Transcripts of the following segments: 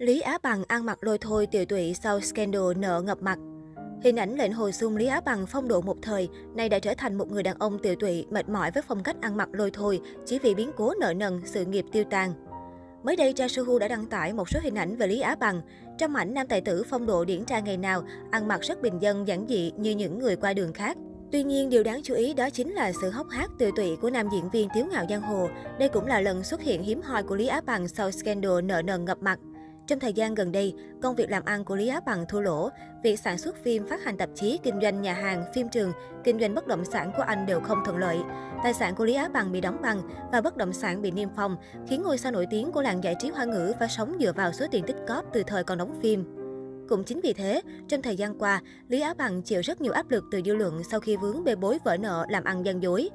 Lý Á Bằng ăn mặc lôi thôi tiều tụy sau scandal nợ ngập mặt. Hình ảnh lệnh hồi xung Lý Á Bằng phong độ một thời, nay đã trở thành một người đàn ông tiều tụy, mệt mỏi với phong cách ăn mặc lôi thôi, chỉ vì biến cố nợ nần, sự nghiệp tiêu tan. Mới đây, Cha Suhu đã đăng tải một số hình ảnh về Lý Á Bằng. Trong ảnh, nam tài tử phong độ điển trai ngày nào, ăn mặc rất bình dân, giản dị như những người qua đường khác. Tuy nhiên, điều đáng chú ý đó chính là sự hốc hác tiều tụy của nam diễn viên Tiếu Ngạo Giang Hồ. Đây cũng là lần xuất hiện hiếm hoi của Lý Á Bằng sau scandal nợ nần ngập mặt. Trong thời gian gần đây, công việc làm ăn của Lý Á Bằng thua lỗ. Việc sản xuất phim, phát hành tạp chí, kinh doanh nhà hàng, phim trường, kinh doanh bất động sản của anh đều không thuận lợi. Tài sản của Lý Á Bằng bị đóng băng và bất động sản bị niêm phong, khiến ngôi sao nổi tiếng của làng giải trí hoa ngữ phải sống dựa vào số tiền tích cóp từ thời còn đóng phim. Cũng chính vì thế, trong thời gian qua, Lý Á Bằng chịu rất nhiều áp lực từ dư luận sau khi vướng bê bối vỡ nợ làm ăn gian dối.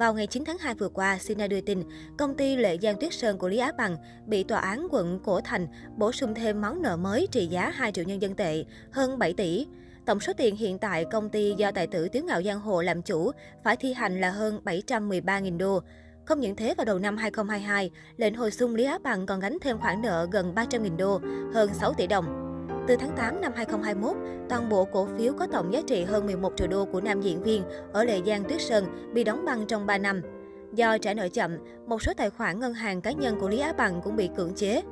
Vào ngày 9 tháng 2 vừa qua, Sina đưa tin, công ty Lệ Giang Tuyết Sơn của Lý Á Bằng bị tòa án quận Cổ Thành bổ sung thêm món nợ mới trị giá 2 triệu nhân dân tệ, hơn 7 tỷ. Tổng số tiền hiện tại công ty do tài tử Tiếu Ngạo Giang Hồ làm chủ phải thi hành là hơn 713.000 đô. Không những thế, vào đầu năm 2022, lệnh hồi xung Lý Á Bằng còn gánh thêm khoản nợ gần 300.000 đô, hơn 6 tỷ đồng. Từ tháng 8 năm 2021, toàn bộ cổ phiếu có tổng giá trị hơn 11 triệu đô của nam diễn viên ở Lệ Giang Tuyết Sơn bị đóng băng trong 3 năm. Do trả nợ chậm, một số tài khoản ngân hàng cá nhân của Lý Á Bằng cũng bị cưỡng chế.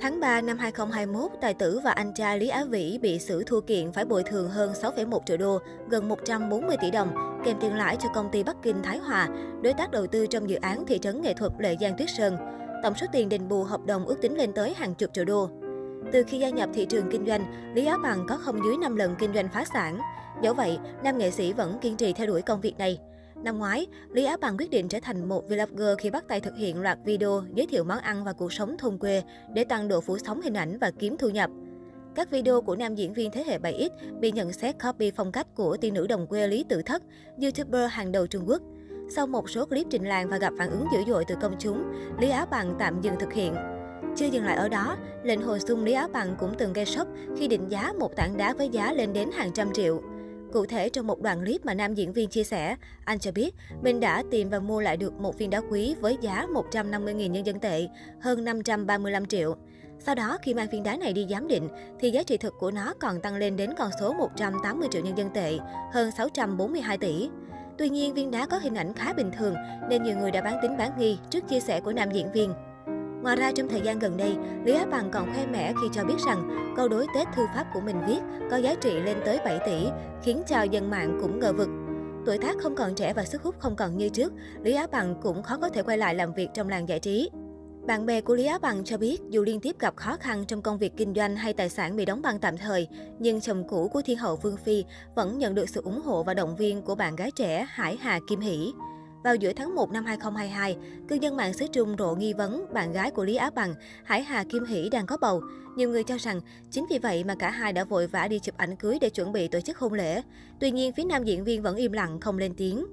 Tháng 3 năm 2021, tài tử và anh trai Lý Á Vĩ bị xử thua kiện phải bồi thường hơn 6,1 triệu đô, gần 140 tỷ đồng, kèm tiền lãi cho công ty Bắc Kinh Thái Hòa, đối tác đầu tư trong dự án thị trấn nghệ thuật Lệ Giang Tuyết Sơn. Tổng số tiền đền bù hợp đồng ước tính lên tới hàng chục triệu đô. Từ khi gia nhập thị trường kinh doanh, Lý Á Bằng có không dưới 5 lần kinh doanh phá sản. Dẫu vậy, nam nghệ sĩ vẫn kiên trì theo đuổi công việc này. Năm ngoái, Lý Á Bằng quyết định trở thành một vlogger khi bắt tay thực hiện loạt video giới thiệu món ăn và cuộc sống thôn quê để tăng độ phủ sóng hình ảnh và kiếm thu nhập. Các video của nam diễn viên thế hệ 7X bị nhận xét copy phong cách của tiên nữ đồng quê Lý Tử Thất, YouTuber hàng đầu Trung Quốc. Sau một số clip trình làng và gặp phản ứng dữ dội từ công chúng, Lý Á Bằng tạm dừng thực hiện. Chưa dừng lại ở đó, lệnh hồi xung Lý Áo Bằng cũng từng gây sốc khi định giá một tảng đá với giá lên đến hàng trăm triệu. Cụ thể, trong một đoạn clip mà nam diễn viên chia sẻ, anh cho biết mình đã tìm và mua lại được một viên đá quý với giá 150.000 nhân dân tệ, hơn 535 triệu. Sau đó, khi mang viên đá này đi giám định, thì giá trị thực của nó còn tăng lên đến con số 180 triệu nhân dân tệ, hơn 642 tỷ. Tuy nhiên, viên đá có hình ảnh khá bình thường, nên nhiều người đã bán tính bán nghi trước chia sẻ của nam diễn viên. Ngoài ra, trong thời gian gần đây, Lý Á Bằng còn khoe mẽ khi cho biết rằng câu đối Tết thư pháp của mình viết có giá trị lên tới 7 tỷ, khiến cho dân mạng cũng ngờ vực. Tuổi tác không còn trẻ và sức hút không còn như trước, Lý Á Bằng cũng khó có thể quay lại làm việc trong làng giải trí. Bạn bè của Lý Á Bằng cho biết dù liên tiếp gặp khó khăn trong công việc kinh doanh hay tài sản bị đóng băng tạm thời, nhưng chồng cũ của Thiên hậu Vương Phi vẫn nhận được sự ủng hộ và động viên của bạn gái trẻ Hải Hà Kim Hỷ. Vào giữa tháng 1 năm 2022, cư dân mạng xứ Trung rộ nghi vấn bạn gái của Lý Á Bằng, Hải Hà Kim Hỷ đang có bầu. Nhiều người cho rằng chính vì vậy mà cả hai đã vội vã đi chụp ảnh cưới để chuẩn bị tổ chức hôn lễ. Tuy nhiên, phía nam diễn viên vẫn im lặng không lên tiếng.